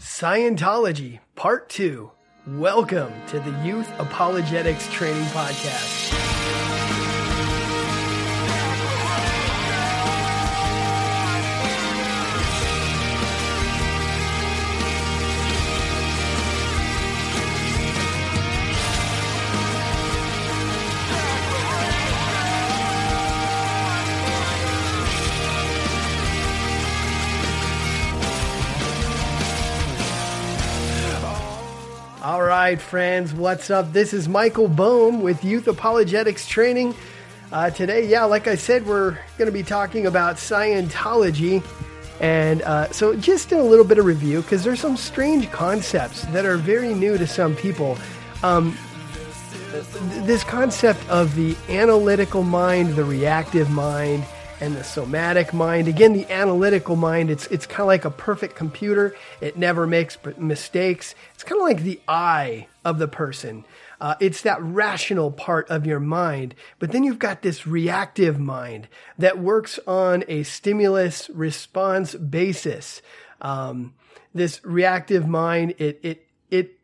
Scientology, Part 2. Welcome to the Youth Apologetics Training Podcast. Right, friends, what's up? This is Michael Bohm with Youth Apologetics Training. Uh, today, yeah, like I said, we're going to be talking about Scientology. And uh, so, just a little bit of review, because there's some strange concepts that are very new to some people. Um, this concept of the analytical mind, the reactive mind, and the somatic mind. Again, the analytical mind, it's, it's kind of like a perfect computer. It never makes mistakes. It's kind of like the eye of the person. Uh, it's that rational part of your mind. But then you've got this reactive mind that works on a stimulus response basis. Um, this reactive mind, it, it, it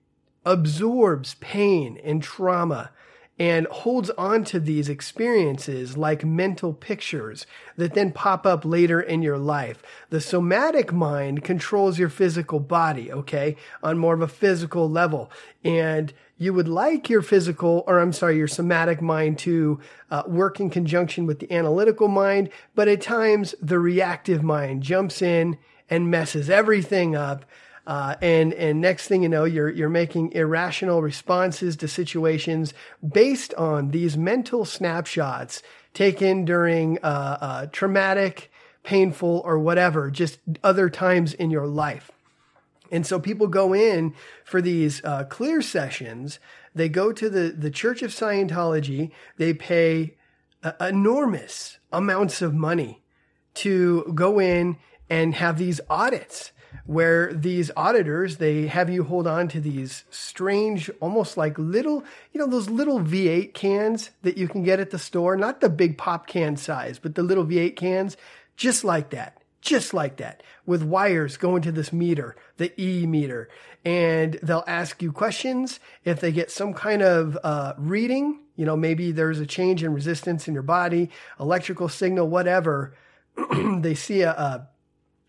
absorbs pain and trauma and holds on to these experiences like mental pictures that then pop up later in your life. The somatic mind controls your physical body, okay, on more of a physical level. And you would like your physical, or I'm sorry, your somatic mind to uh, work in conjunction with the analytical mind, but at times the reactive mind jumps in and messes everything up uh, and and next thing you know, you're you're making irrational responses to situations based on these mental snapshots taken during uh, uh, traumatic, painful, or whatever, just other times in your life. And so people go in for these uh, clear sessions. They go to the the Church of Scientology. They pay uh, enormous amounts of money to go in and have these audits where these auditors they have you hold on to these strange almost like little you know those little v8 cans that you can get at the store. Not the big pop can size but the little v8 cans. Just like that. Just like that. With wires going to this meter the e meter. And they'll ask you questions. If they get some kind of uh, reading you know maybe there's a change in resistance in your body electrical signal whatever they see a, a,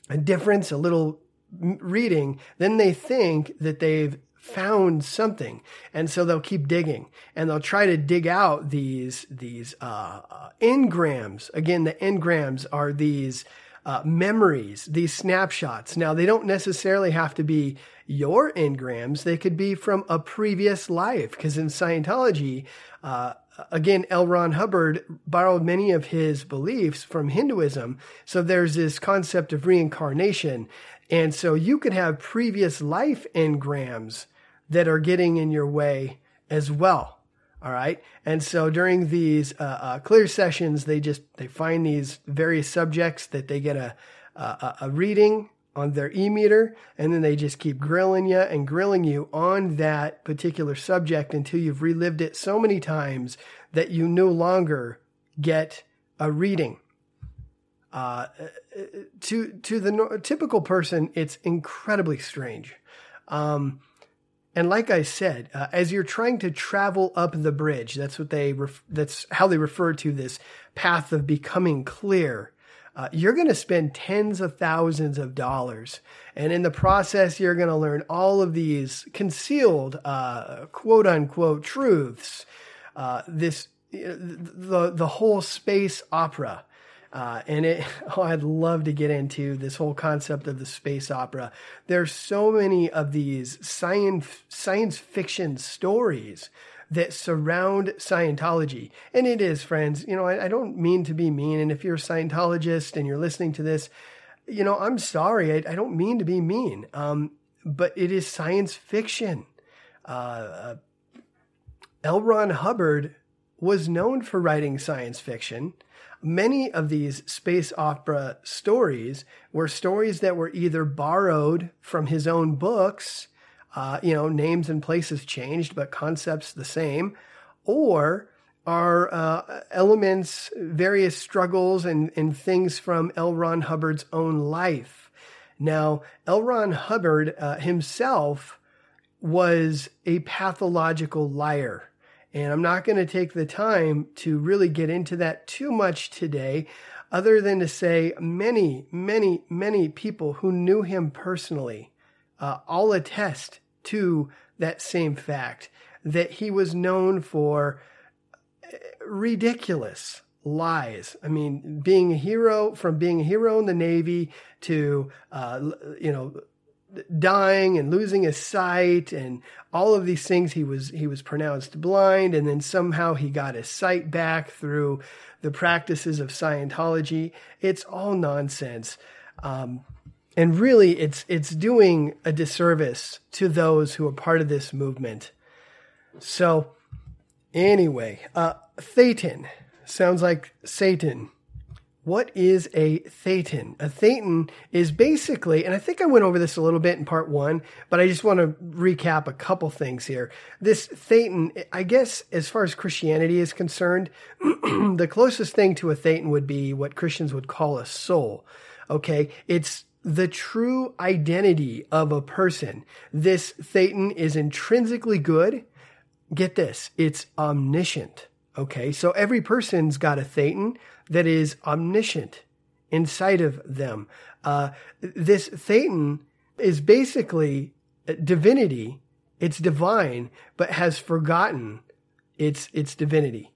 a difference a little reading, then they think that they've found something and so they'll keep digging and they'll try to dig out these these uh, uh, engrams again the engrams are these uh, memories these snapshots now they don't necessarily have to be your engrams they could be from a previous life because in scientology uh, again, L. Ron Hubbard borrowed many of his beliefs from Hinduism. So there's this concept of reincarnation. And so you could have previous life engrams that are getting in your way as well. All right. And so during these uh, uh, clear sessions, they just, they find these various subjects that they get a, a, a reading on their e-meter and then they just keep grilling you and grilling you on that particular subject until you've relived it so many times that you no longer get a reading. Uh, to to the no- typical person, it's incredibly strange. Um, and like I said, uh, as you're trying to travel up the bridge, that's what they ref- that's how they refer to this path of becoming clear. Uh, you're going to spend tens of thousands of dollars, and in the process, you're going to learn all of these concealed, uh, quote unquote, truths. Uh, this the the whole space opera uh, and it, oh, I'd love to get into this whole concept of the space opera. There's so many of these science science fiction stories that surround Scientology, and it is, friends. You know, I, I don't mean to be mean, and if you're a Scientologist and you're listening to this, you know, I'm sorry. I, I don't mean to be mean, um, but it is science fiction. Uh, uh L. Ron Hubbard was known for writing science fiction many of these space opera stories were stories that were either borrowed from his own books, uh, you know, names and places changed, but concepts the same, or are uh, elements, various struggles and, and things from L. Ron Hubbard's own life. Now, L. Ron Hubbard uh, himself was a pathological liar. And I'm not going to take the time to really get into that too much today, other than to say many, many, many people who knew him personally uh, all attest to that same fact that he was known for uh, ridiculous lies. I mean, being a hero, from being a hero in the Navy to, uh, you know, dying and losing his sight and all of these things he was he was pronounced blind. And then somehow he got his sight back through the practices of Scientology. It's all nonsense. Um, and really it's it's doing a disservice to those who are part of this movement. So anyway uh Thetan sounds like Satan what is a thetan? A thetan is basically, and I think I went over this a little bit in part one, but I just want to recap a couple things here. This thetan, I guess, as far as Christianity is concerned, the closest thing to a thetan would be what Christians would call a soul. Okay. It's the true identity of a person. This thetan is intrinsically good. Get this. It's omniscient. Okay. So every person's got a thetan that is omniscient inside of them. Uh, this Thetan is basically divinity. It's divine, but has forgotten its, its divinity.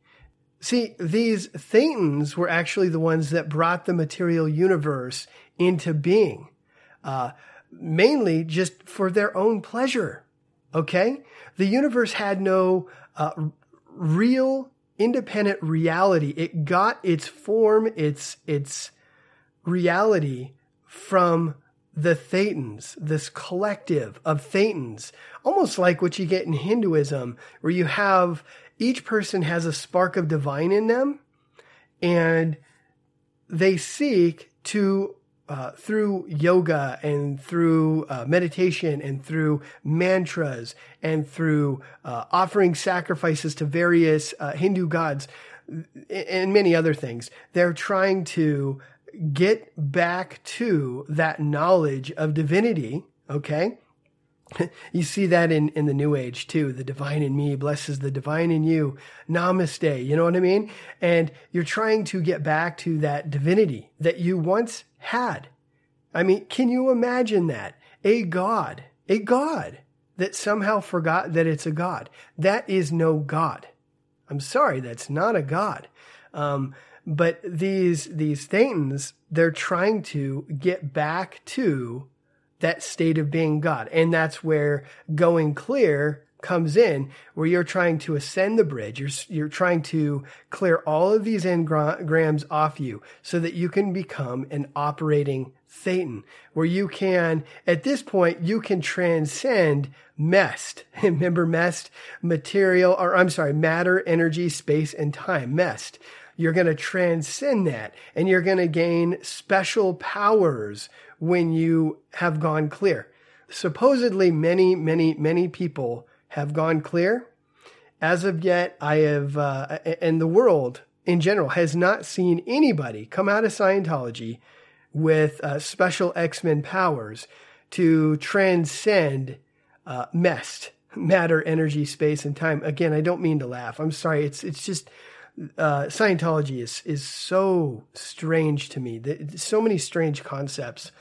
See, these Thetans were actually the ones that brought the material universe into being, uh, mainly just for their own pleasure. Okay? The universe had no uh, real independent reality. It got its form, its, its reality from the Thetans, this collective of Thetans, almost like what you get in Hinduism, where you have each person has a spark of divine in them and they seek to uh, through yoga and through uh, meditation and through mantras and through uh, offering sacrifices to various uh, Hindu gods and many other things. They're trying to get back to that knowledge of divinity. Okay. You see that in, in the new age too. The divine in me blesses the divine in you. Namaste. You know what I mean? And you're trying to get back to that divinity that you once had. I mean, can you imagine that? A God, a God that somehow forgot that it's a God. That is no God. I'm sorry, that's not a God. Um, but these these Thetans, they're trying to get back to that state of being God, and that's where going clear comes in where you're trying to ascend the bridge. You're, you're trying to clear all of these engrams off you so that you can become an operating Thetan, where you can, at this point, you can transcend MEST. Remember MEST? Material, or I'm sorry, matter, energy, space, and time. MEST. You're going to transcend that and you're going to gain special powers when you have gone clear. Supposedly, many, many, many people have gone clear. As of yet, I have, uh, and the world in general has not seen anybody come out of Scientology with uh, special X Men powers to transcend uh, matter, energy, space, and time. Again, I don't mean to laugh. I'm sorry. It's it's just uh, Scientology is is so strange to me. So many strange concepts.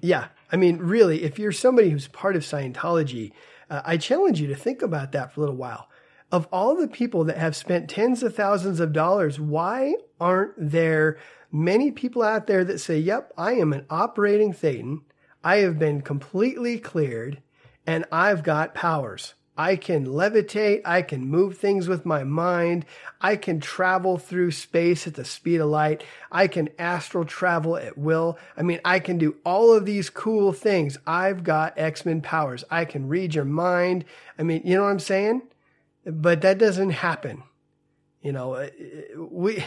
Yeah, I mean, really, if you're somebody who's part of Scientology uh, I challenge you to think about that for a little while. Of all the people that have spent tens of thousands of dollars, why aren't there many people out there that say, Yep, I am an operating Thetan. I have been completely cleared and I've got powers. I can levitate. I can move things with my mind. I can travel through space at the speed of light. I can astral travel at will. I mean, I can do all of these cool things. I've got X-Men powers. I can read your mind. I mean, you know what I'm saying? But that doesn't happen. You know, uh, we,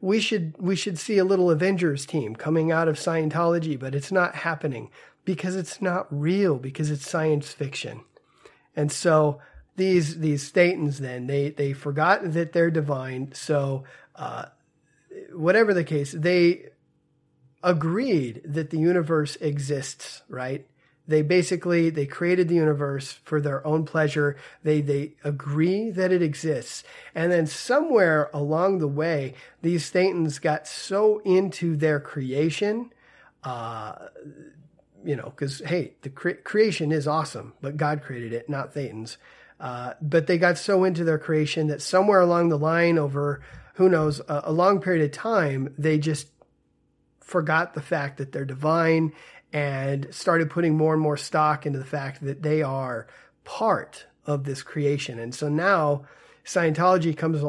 we should, we should see a little Avengers team coming out of Scientology, but it's not happening because it's not real, because it's science fiction. And so these these Thetans then they they forgot that they're divine. So uh, whatever the case, they agreed that the universe exists, right? They basically they created the universe for their own pleasure. They they agree that it exists. And then somewhere along the way, these Thetans got so into their creation, uh, you know, because hey, the cre- creation is awesome, but God created it, not Thetans. Uh, but they got so into their creation that somewhere along the line, over who knows, a, a long period of time, they just forgot the fact that they're divine and started putting more and more stock into the fact that they are part of this creation. And so now Scientology comes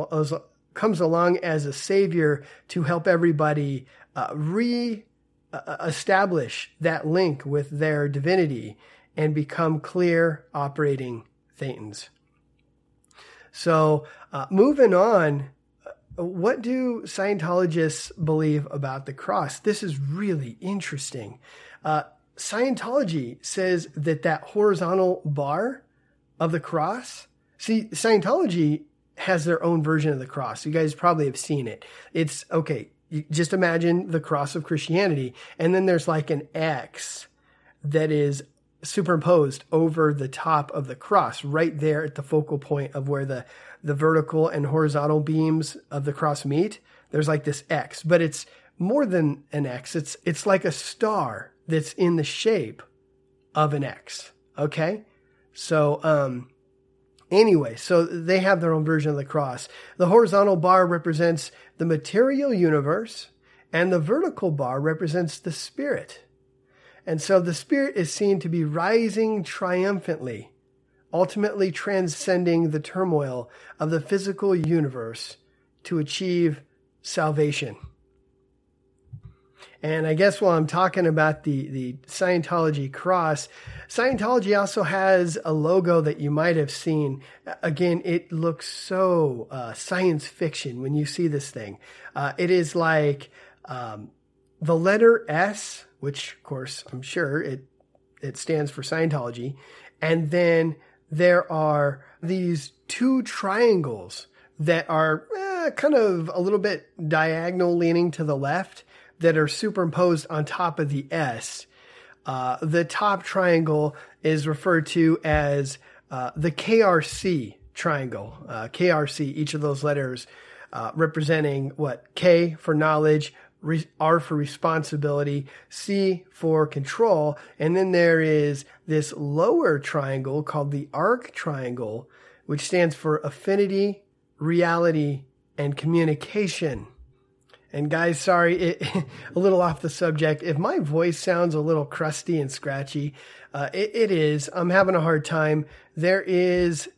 comes along as a savior to help everybody uh, re establish that link with their divinity and become clear operating Thetans. So, uh, moving on, uh, what do Scientologists believe about the cross? This is really interesting. Uh, Scientology says that that horizontal bar of the cross, see, Scientology has their own version of the cross. You guys probably have seen it. It's okay. You just imagine the cross of Christianity, and then there's like an X that is superimposed over the top of the cross, right there at the focal point of where the, the vertical and horizontal beams of the cross meet. There's like this X, but it's more than an X. It's, it's like a star that's in the shape of an X. Okay. So, um, anyway, so they have their own version of the cross. The horizontal bar represents the material universe and the vertical bar represents the spirit. And so the Spirit is seen to be rising triumphantly, ultimately transcending the turmoil of the physical universe to achieve salvation. And I guess while I'm talking about the, the Scientology cross, Scientology also has a logo that you might have seen. Again, it looks so uh, science fiction when you see this thing. Uh, it is like um, the letter S which of course I'm sure it it stands for Scientology, and then there are these two triangles that are eh, kind of a little bit diagonal leaning to the left that are superimposed on top of the S. Uh, the top triangle is referred to as uh, the KRC triangle. Uh, KRC, each of those letters uh, representing what? K for knowledge, R for responsibility, C for control, and then there is this lower triangle called the arc triangle, which stands for affinity, reality, and communication. And guys, sorry, it, a little off the subject. If my voice sounds a little crusty and scratchy, uh, it, it is. I'm having a hard time. There is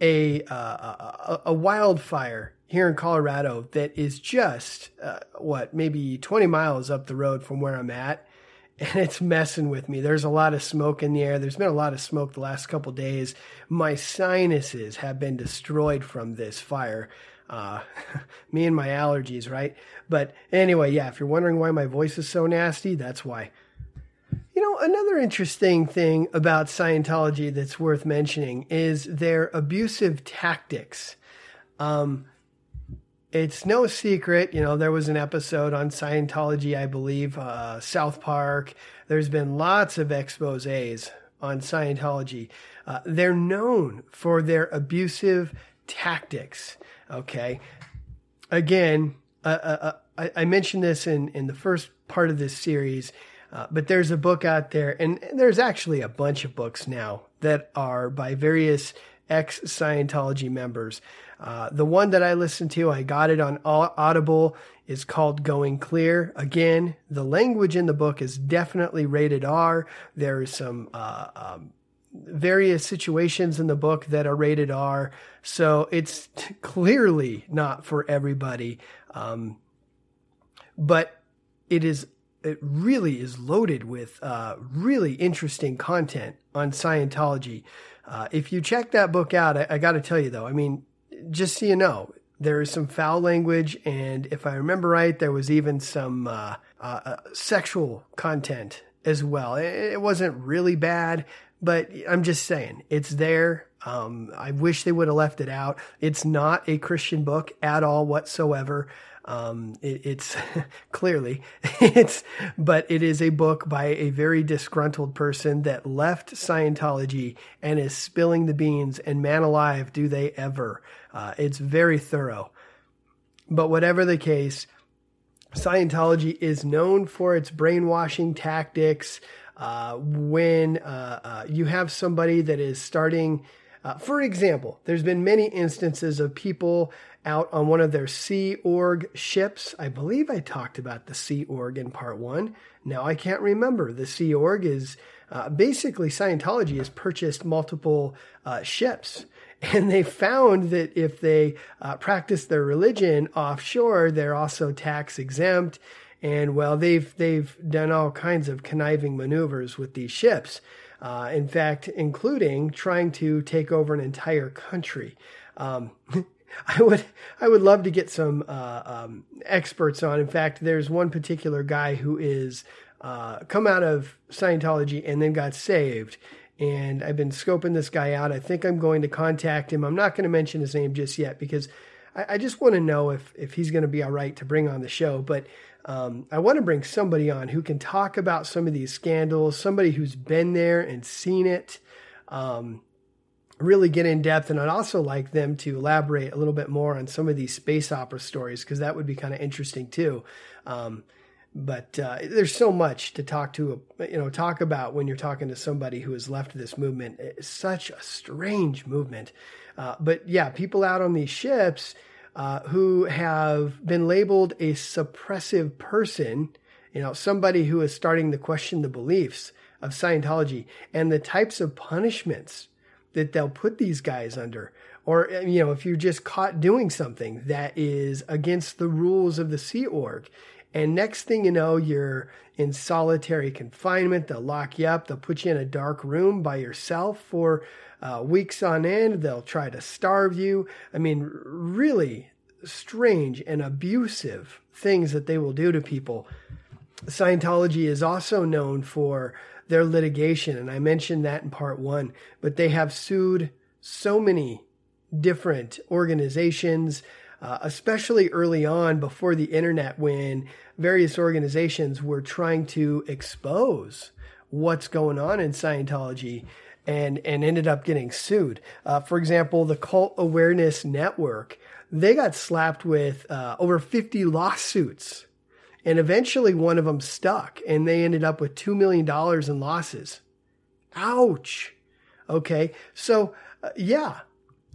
a, uh, a, a wildfire here in Colorado that is just uh, what maybe 20 miles up the road from where I'm at and it's messing with me. There's a lot of smoke in the air. There's been a lot of smoke the last couple days. My sinuses have been destroyed from this fire. Uh, me and my allergies, right? But anyway, yeah, if you're wondering why my voice is so nasty, that's why. You know, another interesting thing about Scientology that's worth mentioning is their abusive tactics. Um, it's no secret, you know, there was an episode on Scientology, I believe, uh, South Park. There's been lots of exposes on Scientology. Uh, they're known for their abusive tactics. Okay. Again, uh, uh, uh I, I, mentioned this in, in the first part of this series, uh, but there's a book out there, and there's actually a bunch of books now that are by various ex Scientology members. Uh, the one that I listened to, I got it on Audible, is called Going Clear. Again, the language in the book is definitely rated R. There is some uh, um, various situations in the book that are rated R. So it's clearly not for everybody. Um, but it is it really is loaded with uh, really interesting content on Scientology. Uh, if you check that book out, I, I got to tell you though, I mean, just so you know, there is some foul language, and if I remember right, there was even some uh, uh, uh, sexual content as well. It, wasn't really bad, but I'm just saying it's there. Um, I wish they would have left it out. It's not a Christian book at all whatsoever. Um, it, it's clearly it's, but it is a book by a very disgruntled person that left Scientology and is spilling the beans. And man alive, do they ever? Uh, it's very thorough. But whatever the case, Scientology is known for its brainwashing tactics. Uh, when uh, uh you have somebody that is starting, uh, for example, there's been many instances of people out on one of their Sea Org ships. I believe I talked about the Sea Org in part one. Now I can't remember. The Sea Org is uh, basically Scientology has purchased multiple uh, ships. And they found that if they uh, practice their religion offshore, they're also tax exempt. And well, they've they've done all kinds of conniving maneuvers with these ships. Uh, in fact, including trying to take over an entire country. Um, I would I would love to get some uh, um, experts on. In fact, there's one particular guy who is uh, come out of Scientology and then got saved. And I've been scoping this guy out. I think I'm going to contact him. I'm not going to mention his name just yet because I, I just want to know if if he's going to be all right to bring on the show. But um, I want to bring somebody on who can talk about some of these scandals, somebody who's been there and seen it. Um, really get in depth. And I'd also like them to elaborate a little bit more on some of these space opera stories because that would be kind of interesting too. Um, but uh, there's so much to talk to, you know, talk about when you're talking to somebody who has left this movement. It's such a strange movement. Uh, but yeah, people out on these ships uh, who have been labeled a suppressive person, you know, somebody who is starting to question the beliefs of Scientology and the types of punishments that they'll put these guys under. Or, you know, if you're just caught doing something that is against the rules of the Sea Org, and next thing you know, you're in solitary confinement. They'll lock you up. They'll put you in a dark room by yourself for uh, weeks on end. They'll try to starve you. I mean, really strange and abusive things that they will do to people. Scientology is also known for their litigation. And I mentioned that in part one, but they have sued so many different organizations, uh, especially early on before the internet when various organizations were trying to expose what's going on in Scientology and, and ended up getting sued. Uh, for example, the Cult Awareness Network, they got slapped with uh, over 50 lawsuits and eventually one of them stuck and they ended up with $2 million in losses. Ouch. Okay. So, uh, yeah.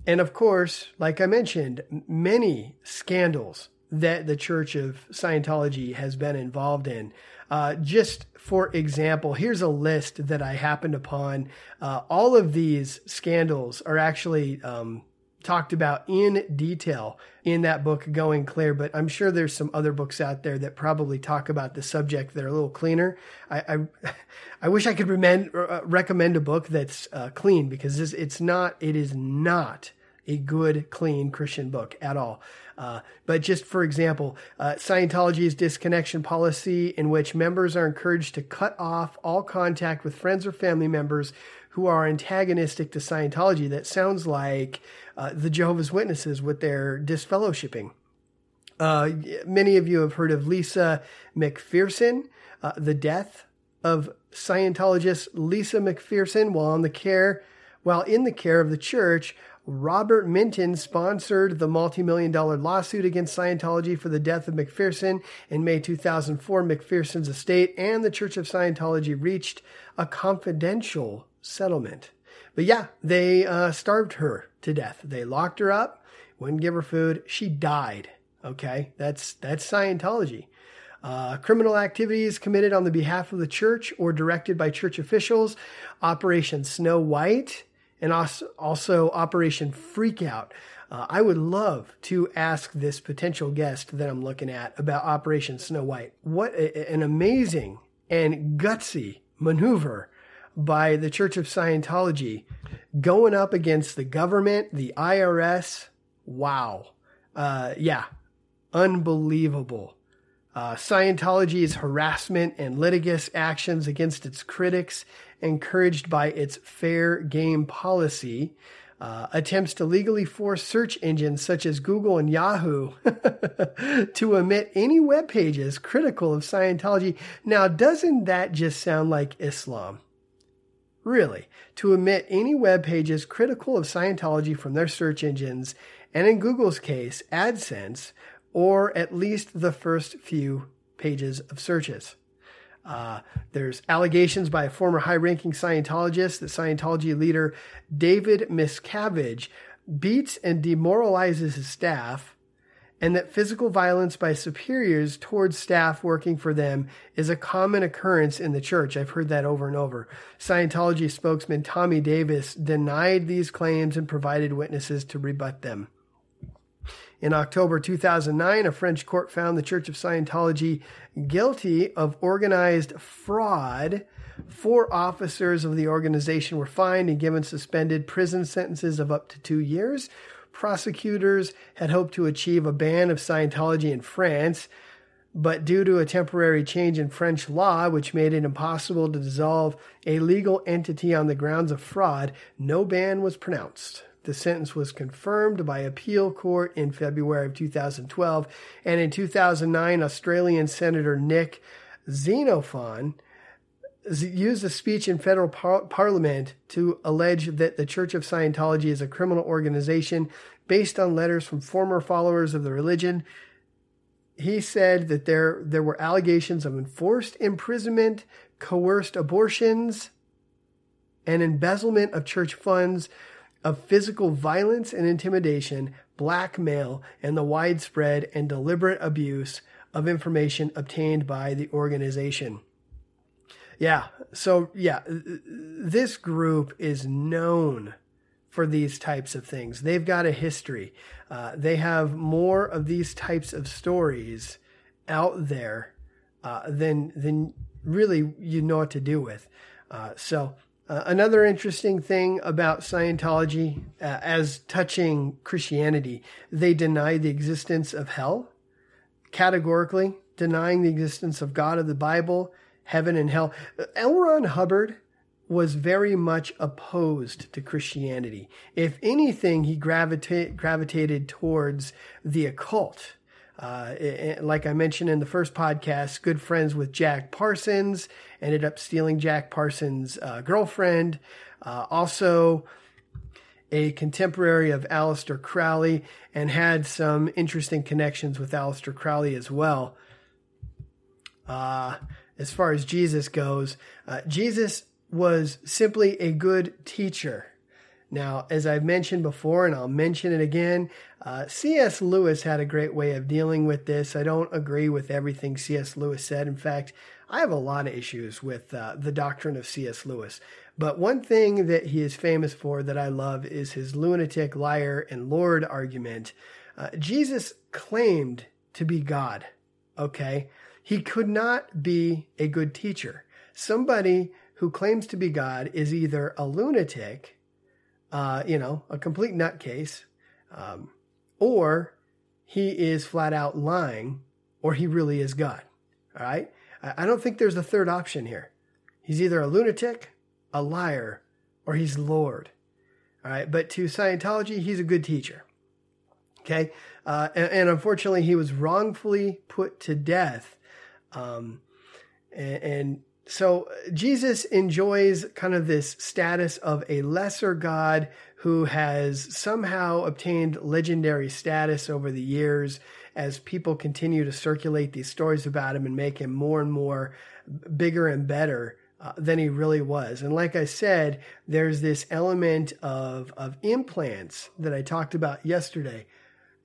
And of course, like I mentioned, many scandals that the Church of Scientology has been involved in. Uh, just for example, here's a list that I happened upon. Uh, all of these scandals are actually um, talked about in detail in that book, Going Clear. But I'm sure there's some other books out there that probably talk about the subject that are a little cleaner. I I, I wish I could recommend uh, recommend a book that's uh, clean because this, it's not. It is not a good, clean Christian book at all. Uh, but just for example, uh, Scientology's disconnection policy, in which members are encouraged to cut off all contact with friends or family members who are antagonistic to Scientology, that sounds like uh, the Jehovah's Witnesses with their disfellowshipping. Uh, many of you have heard of Lisa McPherson, uh, the death of Scientologist Lisa McPherson while in the care while in the care of the church. Robert Minton sponsored the multi-million dollar lawsuit against Scientology for the death of McPherson in May 2004. McPherson's estate and the Church of Scientology reached a confidential settlement. But yeah, they uh, starved her to death. They locked her up, wouldn't give her food. She died. Okay, that's that's Scientology. Uh, criminal activities committed on the behalf of the church or directed by church officials. Operation Snow White and also, Operation Freakout. Uh, I would love to ask this potential guest that I'm looking at about Operation Snow White. What a, an amazing and gutsy maneuver by the Church of Scientology going up against the government, the IRS. Wow. Uh, yeah, unbelievable. Uh, Scientology's harassment and litigious actions against its critics, encouraged by its fair game policy. uh, attempts to legally force search engines such as Google and Yahoo to omit any web pages critical of Scientology. Now, doesn't that just sound like Islam? Really, to omit any web pages critical of Scientology from their search engines, and in Google's case, AdSense, or at least the first few pages of searches. Uh, there's allegations by a former high ranking Scientologist that Scientology leader David Miscavige beats and demoralizes his staff, and that physical violence by superiors towards staff working for them is a common occurrence in the church. I've heard that over and over. Scientology spokesman Tommy Davis denied these claims and provided witnesses to rebut them. In October 2009, a French court found the Church of Scientology guilty of organized fraud. Four officers of the organization were fined and given suspended prison sentences of up to two years. Prosecutors had hoped to achieve a ban of Scientology in France, but due to a temporary change in French law, which made it impossible to dissolve a legal entity on the grounds of fraud, no ban was pronounced. The sentence was confirmed by appeal court in February of 2012. And in 2009, Australian Senator Nick Xenophon used a speech in federal par- parliament to allege that the Church of Scientology is a criminal organization based on letters from former followers of the religion. He said that there, there were allegations of enforced imprisonment, coerced abortions, and embezzlement of church funds of physical violence and intimidation, blackmail, and the widespread and deliberate abuse of information obtained by the organization. Yeah, so yeah, this group is known for these types of things. They've got a history. Uh, they have more of these types of stories out there uh, than than really you know what to do with. Uh, so uh, another interesting thing about Scientology, uh, as touching Christianity, they deny the existence of hell, categorically denying the existence of God of the Bible, heaven and hell. Uh, L. Ron Hubbard was very much opposed to Christianity. If anything, he gravita- gravitated towards the occult. Uh, like I mentioned in the first podcast, good friends with Jack Parsons, ended up stealing Jack Parsons' uh, girlfriend. Uh, also, a contemporary of Aleister Crowley, and had some interesting connections with Aleister Crowley as well. Uh, as far as Jesus goes, uh, Jesus was simply a good teacher. Now, as I've mentioned before, and I'll mention it again, uh, C.S. Lewis had a great way of dealing with this. I don't agree with everything C.S. Lewis said. In fact, I have a lot of issues with uh, the doctrine of C.S. Lewis. But one thing that he is famous for that I love is his lunatic, liar, and Lord argument. Uh, Jesus claimed to be God, okay? He could not be a good teacher. Somebody who claims to be God is either a lunatic uh, you know, a complete nutcase, um, or he is flat out lying, or he really is God. All right? I don't think there's a third option here. He's either a lunatic, a liar, or he's Lord. All right? But to Scientology, he's a good teacher. Okay? Uh, and, and, unfortunately, he was wrongfully put to death. Um, and, and so Jesus enjoys kind of this status of a lesser God who has somehow obtained legendary status over the years as people continue to circulate these stories about him and make him more and more bigger and better uh, than he really was. And like I said, there's this element of, of implants that I talked about yesterday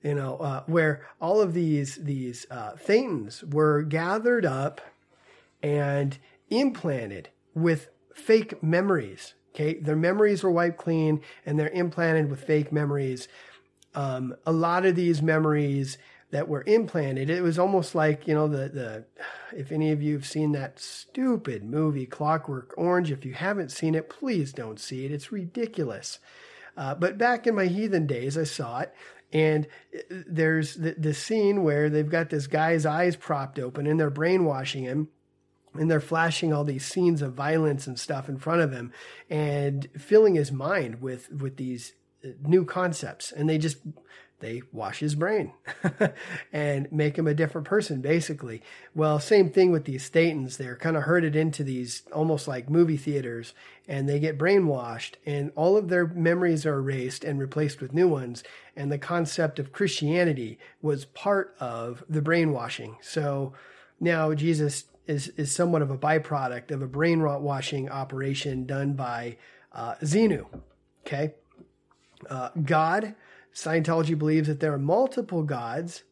you know, uh, where all of these these uh, thetans were gathered up and implanted with fake memories. Okay, their memories were wiped clean and they're implanted with fake memories. Um, a lot of these memories that were implanted, it was almost like you know the the. If any of you have seen that stupid movie Clockwork Orange, if you haven't seen it, please don't see it. It's ridiculous. Uh, but back in my heathen days, I saw it, and uh, there's the, the scene where they've got this guy's eyes propped open and they're brainwashing him and they're flashing all these scenes of violence and stuff in front of him and filling his mind with with these uh, new concepts, and they just they wash his brain and make him a different person, basically. Well, same thing with these thetans. They're kind of herded into these almost like movie theaters and they get brainwashed and all of their memories are erased and replaced with new ones. And the concept of Christianity was part of the brainwashing. So now Jesus is, is somewhat of a byproduct of a brainwashing operation done by uh, Xenu. Okay. Uh, God Scientology believes that there are multiple gods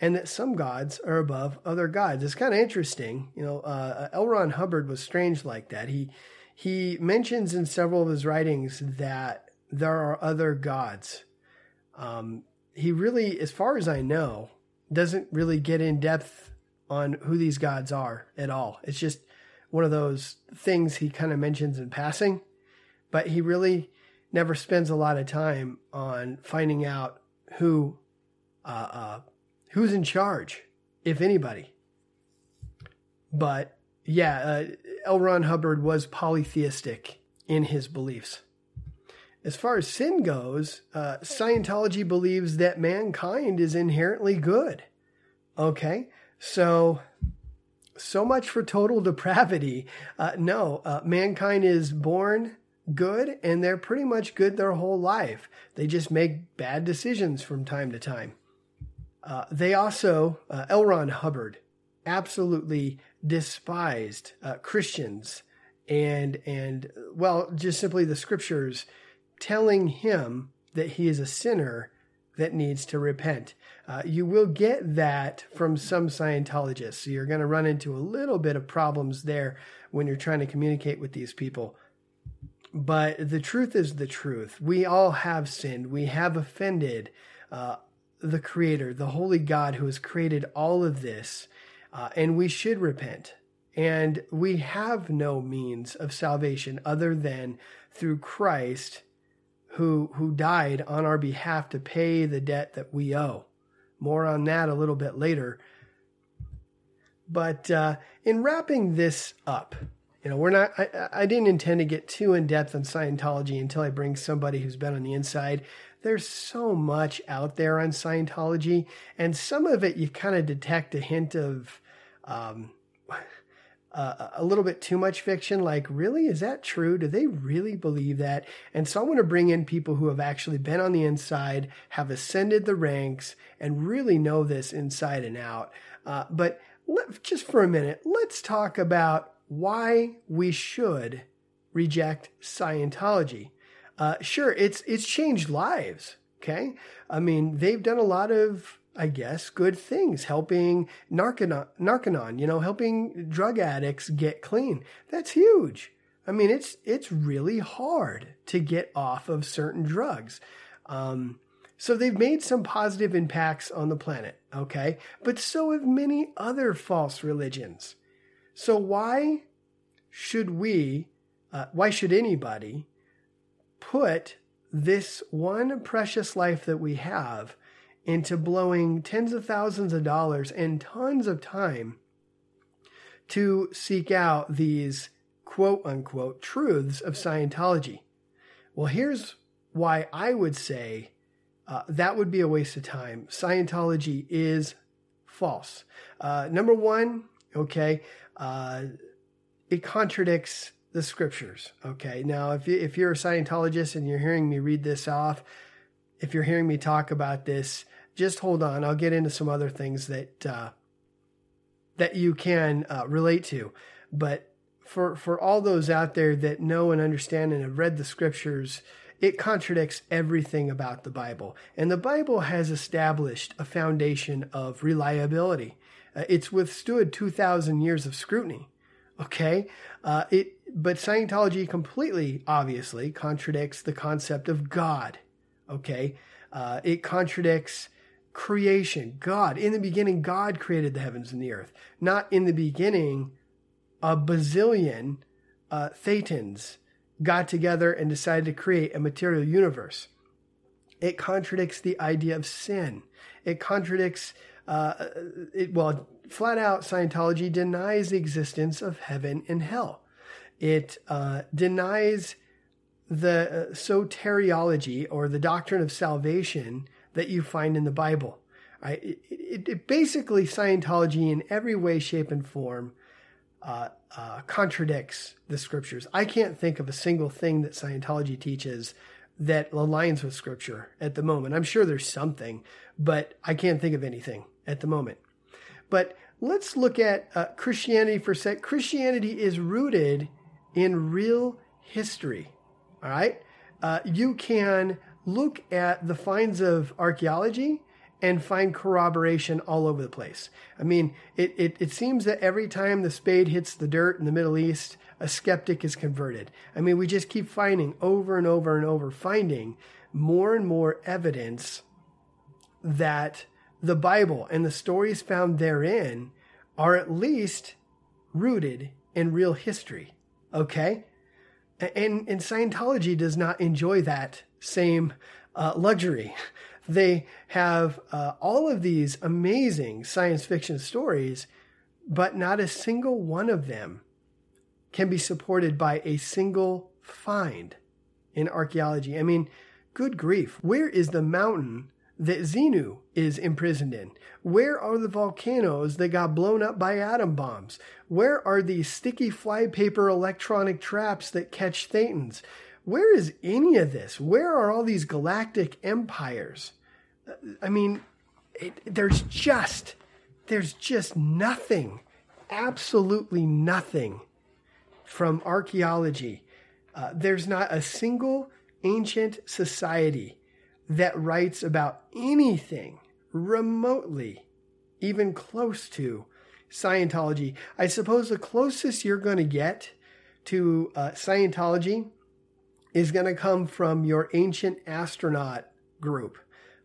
and that some gods are above other gods. It's kind of interesting. You know, uh, L. Ron Hubbard was strange like that. He he mentions in several of his writings that there are other gods. Um, he really, as far as I know, doesn't really get in depth on who these gods are at all. It's just one of those things he kind of mentions in passing, but he really never spends a lot of time on finding out who uh, uh, who's in charge, if anybody. But yeah, uh, L. Ron Hubbard was polytheistic in his beliefs. As far as sin goes, uh, Scientology believes that mankind is inherently good. Okay, so so much for total depravity. Uh, no, uh, mankind is born good and they're pretty much good their whole life. They just make bad decisions from time to time. Uh, they also, uh, L. Ron Hubbard, absolutely despised uh, Christians and and well, just simply the scriptures telling him that he is a sinner that needs to repent. Uh, you will get that from some Scientologists. So you're going to run into a little bit of problems there when you're trying to communicate with these people. But the truth is the truth. We all have sinned. We have offended uh, the Creator, the Holy God who has created all of this. Uh, and we should repent. And we have no means of salvation other than through Christ who, who died on our behalf to pay the debt that we owe. More on that a little bit later. But uh, in wrapping this up, you know, we're not, I, I didn't intend to get too in depth on Scientology until I bring somebody who's been on the inside. There's so much out there on Scientology, and some of it you kind of detect a hint of, um, uh, a little bit too much fiction. Like, really? Is that true? Do they really believe that? And so I want to bring in people who have actually been on the inside, have ascended the ranks, and really know this inside and out. Uh, but let, just for a minute, let's talk about why we should reject Scientology. Uh, sure, it's it's changed lives. Okay, I mean they've done a lot of, I guess, good things, helping Narconon, Narconon, you know, helping drug addicts get clean. That's huge. I mean, it's it's really hard to get off of certain drugs. Um, so they've made some positive impacts on the planet, okay? But so have many other false religions. So why should we, uh, why should anybody put this one precious life that we have into blowing tens of thousands of dollars and tons of time to seek out these quote unquote truths of Scientology? Well, here's why I would say uh, that would be a waste of time. Scientology is false. Uh, number one, okay, uh, it contradicts the scriptures. Okay. Now, if, you, if you're a Scientologist and you're hearing me read this off, if you're hearing me talk about this, just hold on. I'll get into some other things that, uh, that you can uh, relate to. But for, for all those out there that know and understand and have read the scriptures, it contradicts everything about the Bible. And the Bible has established a foundation of reliability. Uh, it's withstood 2,000 years of scrutiny. Okay. Uh, it, but Scientology completely, obviously, contradicts the concept of God. Okay. Uh, it contradicts creation. God. In the beginning, God created the heavens and the earth. Not in the beginning, a bazillion uh, thetans got together and decided to create a material universe. It contradicts the idea of sin. It contradicts, uh, it, well, flat out, Scientology denies the existence of heaven and hell. It uh, denies the uh, soteriology or the doctrine of salvation that you find in the Bible. It, it, it basically Scientology in every way, shape, and form uh, uh, contradicts the scriptures. I can't think of a single thing that Scientology teaches that aligns with scripture at the moment. I'm sure there's something, but I can't think of anything at the moment. But let's look at uh, Christianity for a sec. Christianity is rooted in real history. All right. Uh, you can look at the finds of archaeology and find corroboration all over the place. I mean, it, it, it seems that every time the spade hits the dirt in the Middle East, a skeptic is converted. I mean, we just keep finding over and over and over, finding more and more evidence that the Bible and the stories found therein are at least rooted in real history. Okay? And, and Scientology does not enjoy that same uh, luxury. They have uh, all of these amazing science fiction stories, but not a single one of them can be supported by a single find in archaeology. I mean, good grief, where is the mountain that Xenu is imprisoned in? Where are the volcanoes that got blown up by atom bombs? Where are these sticky flypaper electronic traps that catch thetans? Where is any of this? Where are all these galactic empires? I mean, it, there's just there's just nothing, absolutely nothing from archaeology. Uh, there's not a single ancient society that writes about anything remotely, even close to Scientology. I suppose the closest you're going to get to uh, Scientology is going to come from your ancient astronaut group.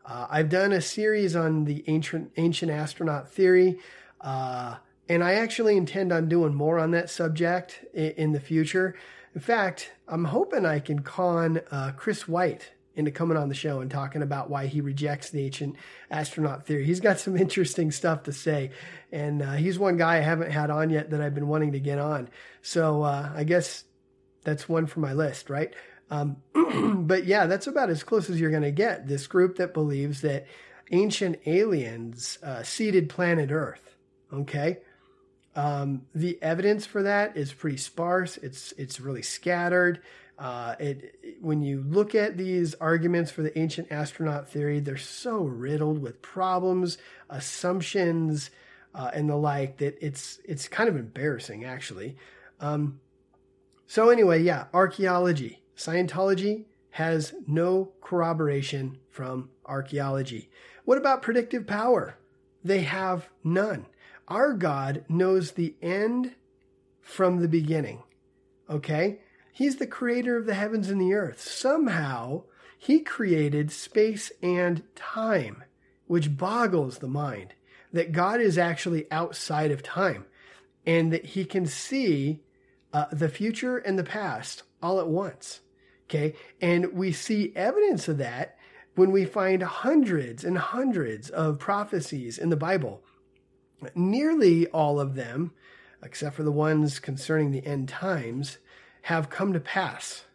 Uh, I've done a series on the ancient ancient astronaut theory, uh, and I actually intend on doing more on that subject in, in the future. In fact, I'm hoping I can con uh, Chris White into coming on the show and talking about why he rejects the ancient astronaut theory. He's got some interesting stuff to say, and uh, he's one guy I haven't had on yet that I've been wanting to get on. So uh, I guess that's one for my list, right? Um, but yeah, that's about as close as you're going to get. This group that believes that ancient aliens uh, seeded planet Earth. Okay. Um, the evidence for that is pretty sparse. It's it's really scattered. Uh, it, when you look at these arguments for the ancient astronaut theory, they're so riddled with problems, assumptions, uh, and the like that it's it's kind of embarrassing actually. Um, so anyway, yeah, archaeology. Scientology has no corroboration from archaeology. What about predictive power? They have none. Our God knows the end from the beginning. Okay? He's the creator of the heavens and the earth. Somehow, he created space and time, which boggles the mind that God is actually outside of time and that he can see uh, the future and the past all at once. Okay. And we see evidence of that when we find hundreds and hundreds of prophecies in the Bible. Nearly all of them, except for the ones concerning the end times, have come to pass.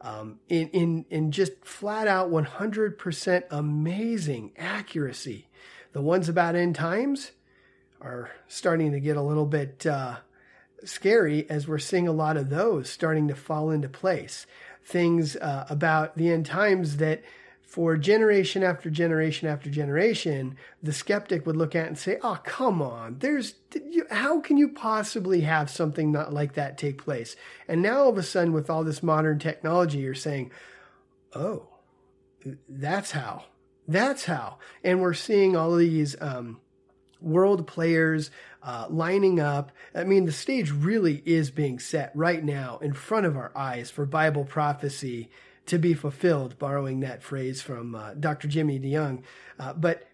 Um, in, in, in just flat out 100% amazing accuracy. The ones about end times are starting to get a little bit uh, scary as we're seeing a lot of those starting to fall into place things uh, about the end times that for generation after generation after generation, the skeptic would look at and say, "Oh, come on! There's how can you possibly have something not like that take place?" And now all of a sudden, with all this modern technology, you're saying, "Oh, that's how. That's how." And we're seeing all these um, world players uh, lining up. I mean, the stage really is being set right now in front of our eyes for Bible prophecy to be fulfilled, borrowing that phrase from uh, Dr. Jimmy DeYoung. Uh, but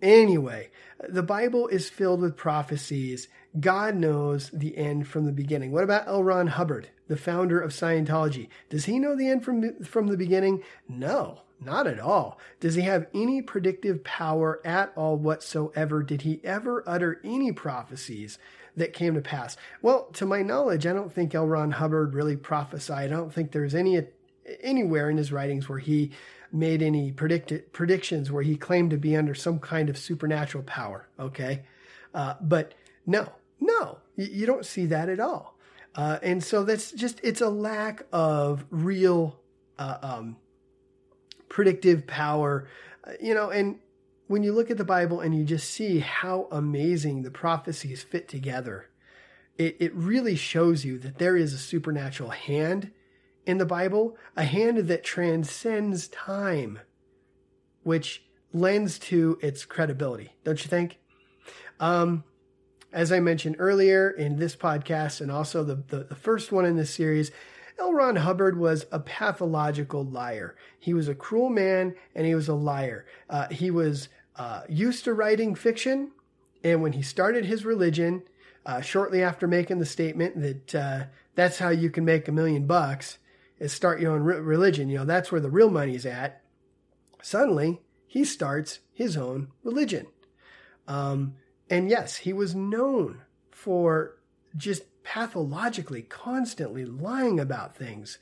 anyway, the Bible is filled with prophecies. God knows the end from the beginning. What about L. Ron Hubbard, the founder of Scientology? Does he know the end from, from the beginning? No, not at all. Does he have any predictive power at all whatsoever? Did he ever utter any prophecies that came to pass? Well, to my knowledge, I don't think L. Ron Hubbard really prophesied. I don't think there's any anywhere in his writings where he made any predict- predictions where he claimed to be under some kind of supernatural power. Okay. Uh, but no, no, you, you, don't see that at all. Uh, and so that's just, it's a lack of real, uh, um, predictive power, uh, you know, and when you look at the Bible and you just see how amazing the prophecies fit together, it, it really shows you that there is a supernatural hand in the Bible, a hand that transcends time, which lends to its credibility, don't you think? Um, as I mentioned earlier in this podcast and also the, the, the first one in this series, L. Ron Hubbard was a pathological liar. He was a cruel man and he was a liar. Uh, he was uh, used to writing fiction, and when he started his religion, uh, shortly after making the statement that uh, that's how you can make a million bucks, is start your own re- religion. You know, that's where the real money's at. Suddenly, he starts his own religion. Um, and yes, he was known for just pathologically, constantly lying about things.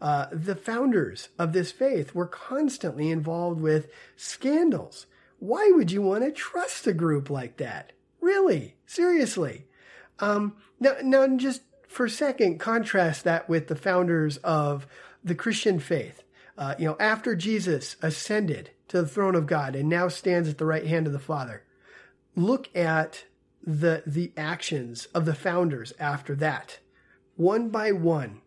Uh, the founders of this faith were constantly involved with scandals. Why would you want to trust a group like that? Really? Seriously? Um, now, now, just for a second, contrast that with the founders of the Christian faith. Uh, you know, after Jesus ascended to the throne of God and now stands at the right hand of the Father, look at the the actions of the founders after that. One by one,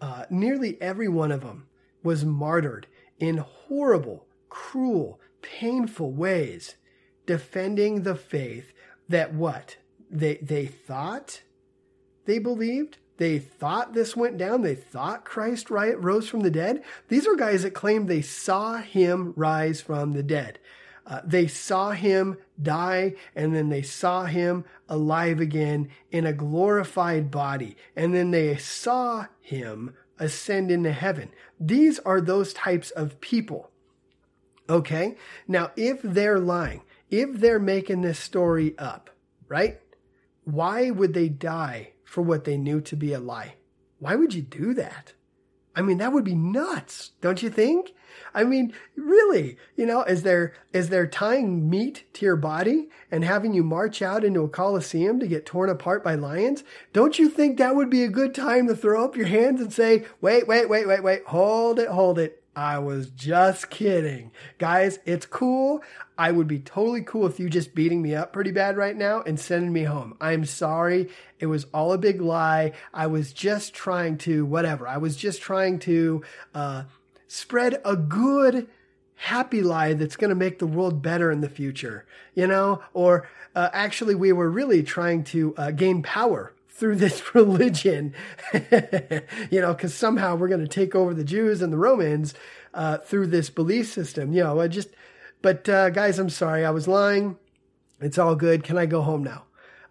uh, nearly every one of them was martyred in horrible, cruel, painful ways, defending the faith that what they they thought they believed. They thought this went down. They thought Christ rose from the dead. These are guys that claim they saw him rise from the dead. Uh, they saw him die and then they saw him alive again in a glorified body. And then they saw him ascend into heaven. These are those types of people. Okay. Now, if they're lying, if they're making this story up, right? Why would they die for what they knew to be a lie. Why would you do that? I mean, that would be nuts, don't you think? I mean, really, you know, is there is there tying meat to your body and having you march out into a coliseum to get torn apart by lions? Don't you think that would be a good time to throw up your hands and say, "Wait, wait, wait, wait, wait. Hold it, hold it. I was just kidding. Guys, it's cool. I would be totally cool with you just beating me up pretty bad right now and sending me home. I'm sorry. It was all a big lie. I was just trying to, whatever. I was just trying to uh, spread a good, happy lie that's going to make the world better in the future, you know? Or uh, actually, we were really trying to uh, gain power through this religion, you know, because somehow we're going to take over the Jews and the Romans uh, through this belief system. You know, I just, but uh, guys, I'm sorry, I was lying. It's all good. Can I go home now?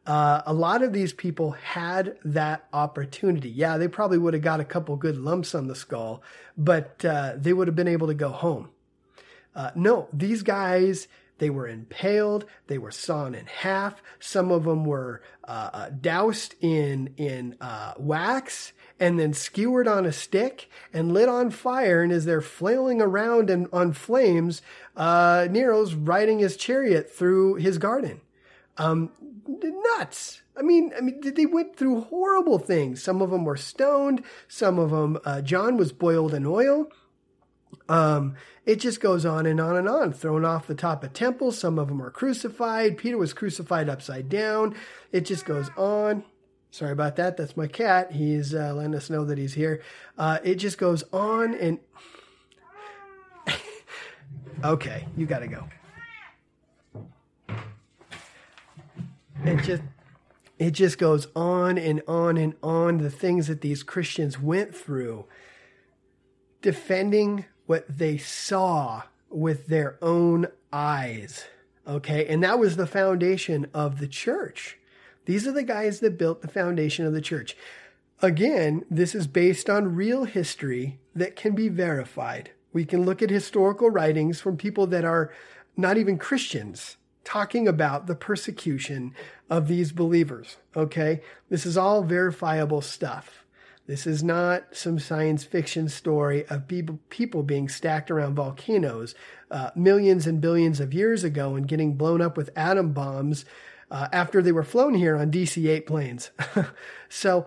Uh, a lot of these people had that opportunity. Yeah, they probably would have got a couple good lumps on the skull, but uh, they would have been able to go home. Uh, no, these guys they were impaled. They were sawn in half. Some of them were uh, uh, doused in in uh, wax and then skewered on a stick and lit on fire. And as they're flailing around and on flames, uh, Nero's riding his chariot through his garden. Um, nuts. I mean, I mean, they went through horrible things. Some of them were stoned. Some of them, uh, John was boiled in oil. Um, it just goes on and on and on, thrown off the top of temples. Some of them are crucified. Peter was crucified upside down. It just goes on. Sorry about that. That's my cat. He's uh, letting us know that he's here. Uh, it just goes on and. okay, you got to go. It just it just goes on and on and on the things that these Christians went through defending what they saw with their own eyes. Okay. And that was the foundation of the church. These are the guys that built the foundation of the church. Again, this is based on real history that can be verified. We can look at historical writings from people that are not even Christians talking about the persecution of these believers. Okay. This is all verifiable stuff. This is not some science fiction story of people, being stacked around volcanoes uh, millions and billions of years ago and getting blown up with atom bombs uh, after they were flown here on DC 8 planes. so,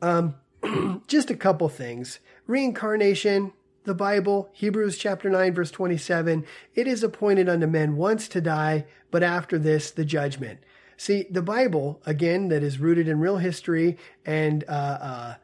um, just a couple things. Reincarnation, the Bible, Hebrews chapter 9, verse 27, it is appointed unto men once to die, but after this, the judgment. See, the Bible, again, that is rooted in real history and uh, uh,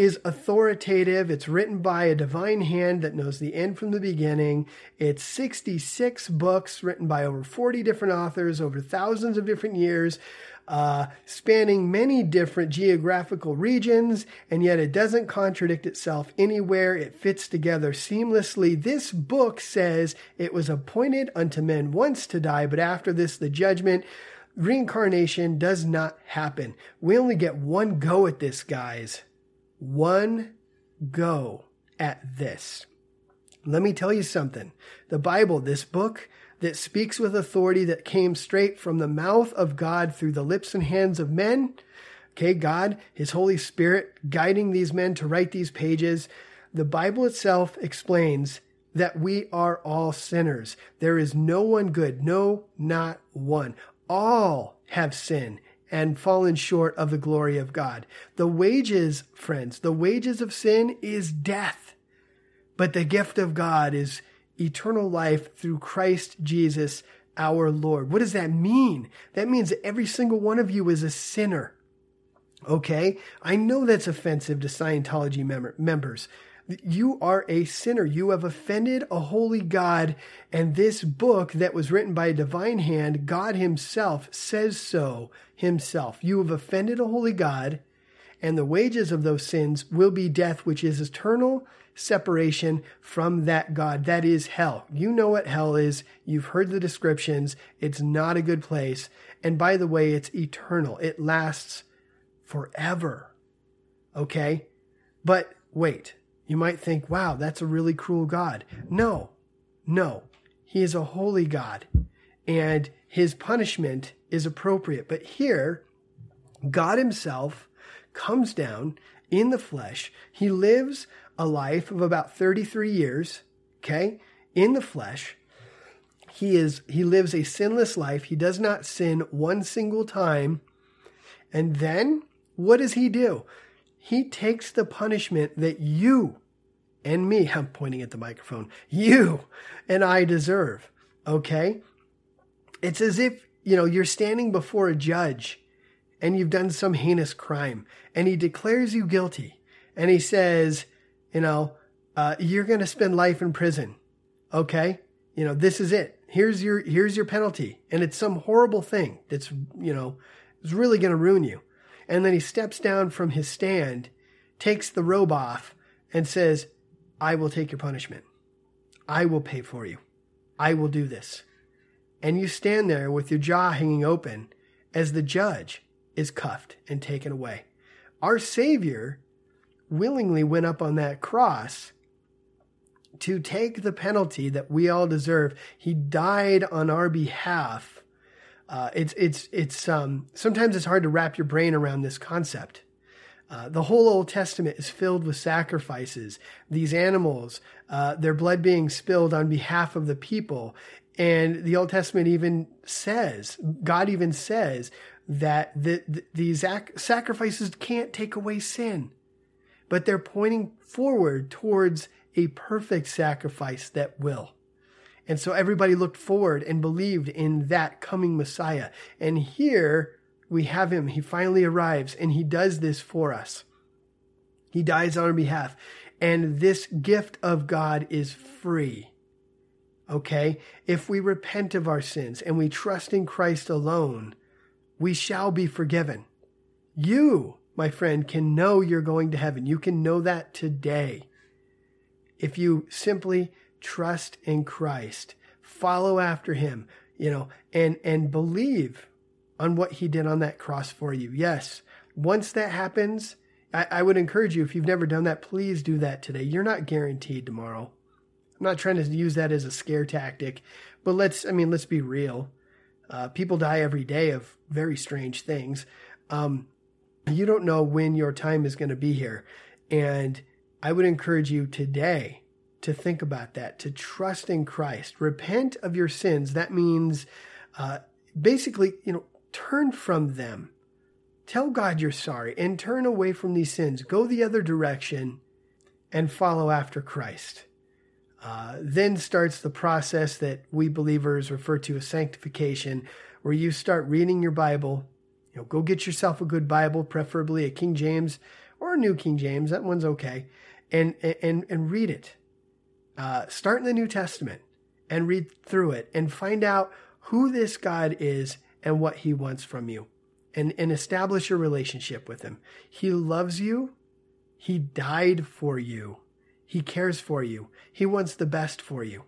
is authoritative. It's written by a divine hand that knows the end from the beginning. It's 66 books written by over 40 different authors over thousands of different years. Uh, spanning many different geographical regions, and yet it doesn't contradict itself anywhere. It fits together seamlessly. This book says it was appointed unto men once to die, but after this, the judgment reincarnation does not happen. We only get one go at this, guys. One go at this. Let me tell you something. The Bible, this book that speaks with authority that came straight from the mouth of God through the lips and hands of men. Okay, God, His Holy Spirit guiding these men to write these pages. The Bible itself explains that we are all sinners. There is no one good, no, not one all have sinned and fallen short of the glory of God. The wages, friends, the wages of sin is death, but the gift of God is eternal life through Christ Jesus our Lord. What does that mean? That means that every single one of you is a sinner. Okay? I know that's offensive to Scientology mem- members. You are a sinner. You have offended a holy God. And this book that was written by a divine hand, God Himself says so Himself. You have offended a holy God, and the wages of those sins will be death, which is eternal separation from that God. That is hell. You know what hell is. You've heard the descriptions. It's not a good place. And by the way, it's eternal. It lasts forever. Okay? But wait. You might think, wow, that's a really cruel God. No, no. He is a holy God and his punishment is appropriate. But here, God himself comes down in the flesh. He lives a life of about 33 years, okay, in the flesh. He is he lives a sinless life. He does not sin one single time. And then what does he do? He takes the punishment that you and me, I'm pointing at the microphone, you and I deserve. Okay? It's as if, you know, you're standing before a judge and you've done some heinous crime and he declares you guilty and he says, you know, uh, you're going to spend life in prison. Okay? You know, this is it. Here's your, here's your penalty. And it's some horrible thing that's, you know, is really going to ruin you. And then he steps down from his stand, takes the robe off and says, I will take your punishment. I will pay for you. I will do this. And you stand there with your jaw hanging open as the judge is cuffed and taken away. Our Savior willingly went up on that cross to take the penalty that we all deserve. He died on our behalf. Uh, it's it's it's um, sometimes it's hard to wrap your brain around this concept. Uh, the whole Old Testament is filled with sacrifices. These animals, uh, their blood being spilled on behalf of the people. And the Old Testament even says, God even says that the, the, these ac- sacrifices can't take away sin, but they're pointing forward towards a perfect sacrifice that will. And so everybody looked forward and believed in that coming Messiah. And here, we have him. He finally arrives and he does this for us. He dies on our behalf. And this gift of God is free. Okay? If we repent of our sins and we trust in Christ alone, we shall be forgiven. You, my friend, can know you're going to heaven. You can know that today. If you simply trust in Christ, follow after him, you know, and, and believe on what he did on that cross for you. Yes, once that happens, I, I, would encourage you, if you've never done that, please do that today. You're not guaranteed tomorrow. I'm not trying to use that as a scare tactic, but let's, I mean, let's be real. Uh, people die every day of very strange things. Um, You don't know when your time is going to be here. And I would encourage you today to think about that, to trust in Christ, repent of your sins. That means uh, basically, you know, turn from them. Tell God you're sorry and turn away from these sins. Go the other direction and follow after Christ. Uh, then starts the process that we believers refer to as sanctification, where you start reading your Bible. You know, go get yourself a good Bible, preferably a King James or a New King James. That one's okay, and and and read it. Uh, start in the New Testament and read through it and find out who this God is and what He wants from you, and and establish your relationship with Him. He loves you. He died for you. He cares for you. He wants the best for you.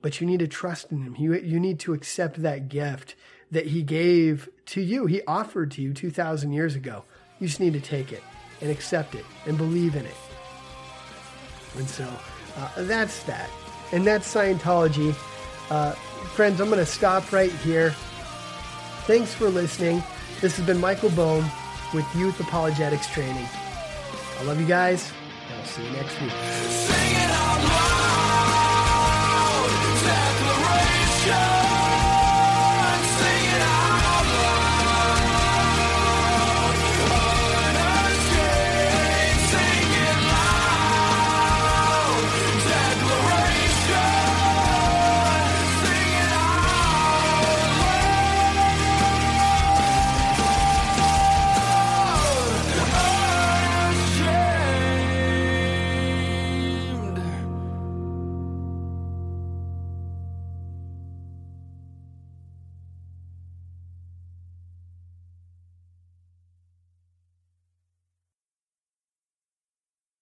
But you need to trust in Him. You, you need to accept that gift that He gave to you. He offered to you 2,000 years ago. You just need to take it and accept it and believe in it. And so uh, that's that. And that's Scientology. Uh, friends, I'm going to stop right here. Thanks for listening. This has been Michael Bohm with Youth Apologetics Training. I love you guys. and I'll see you next week.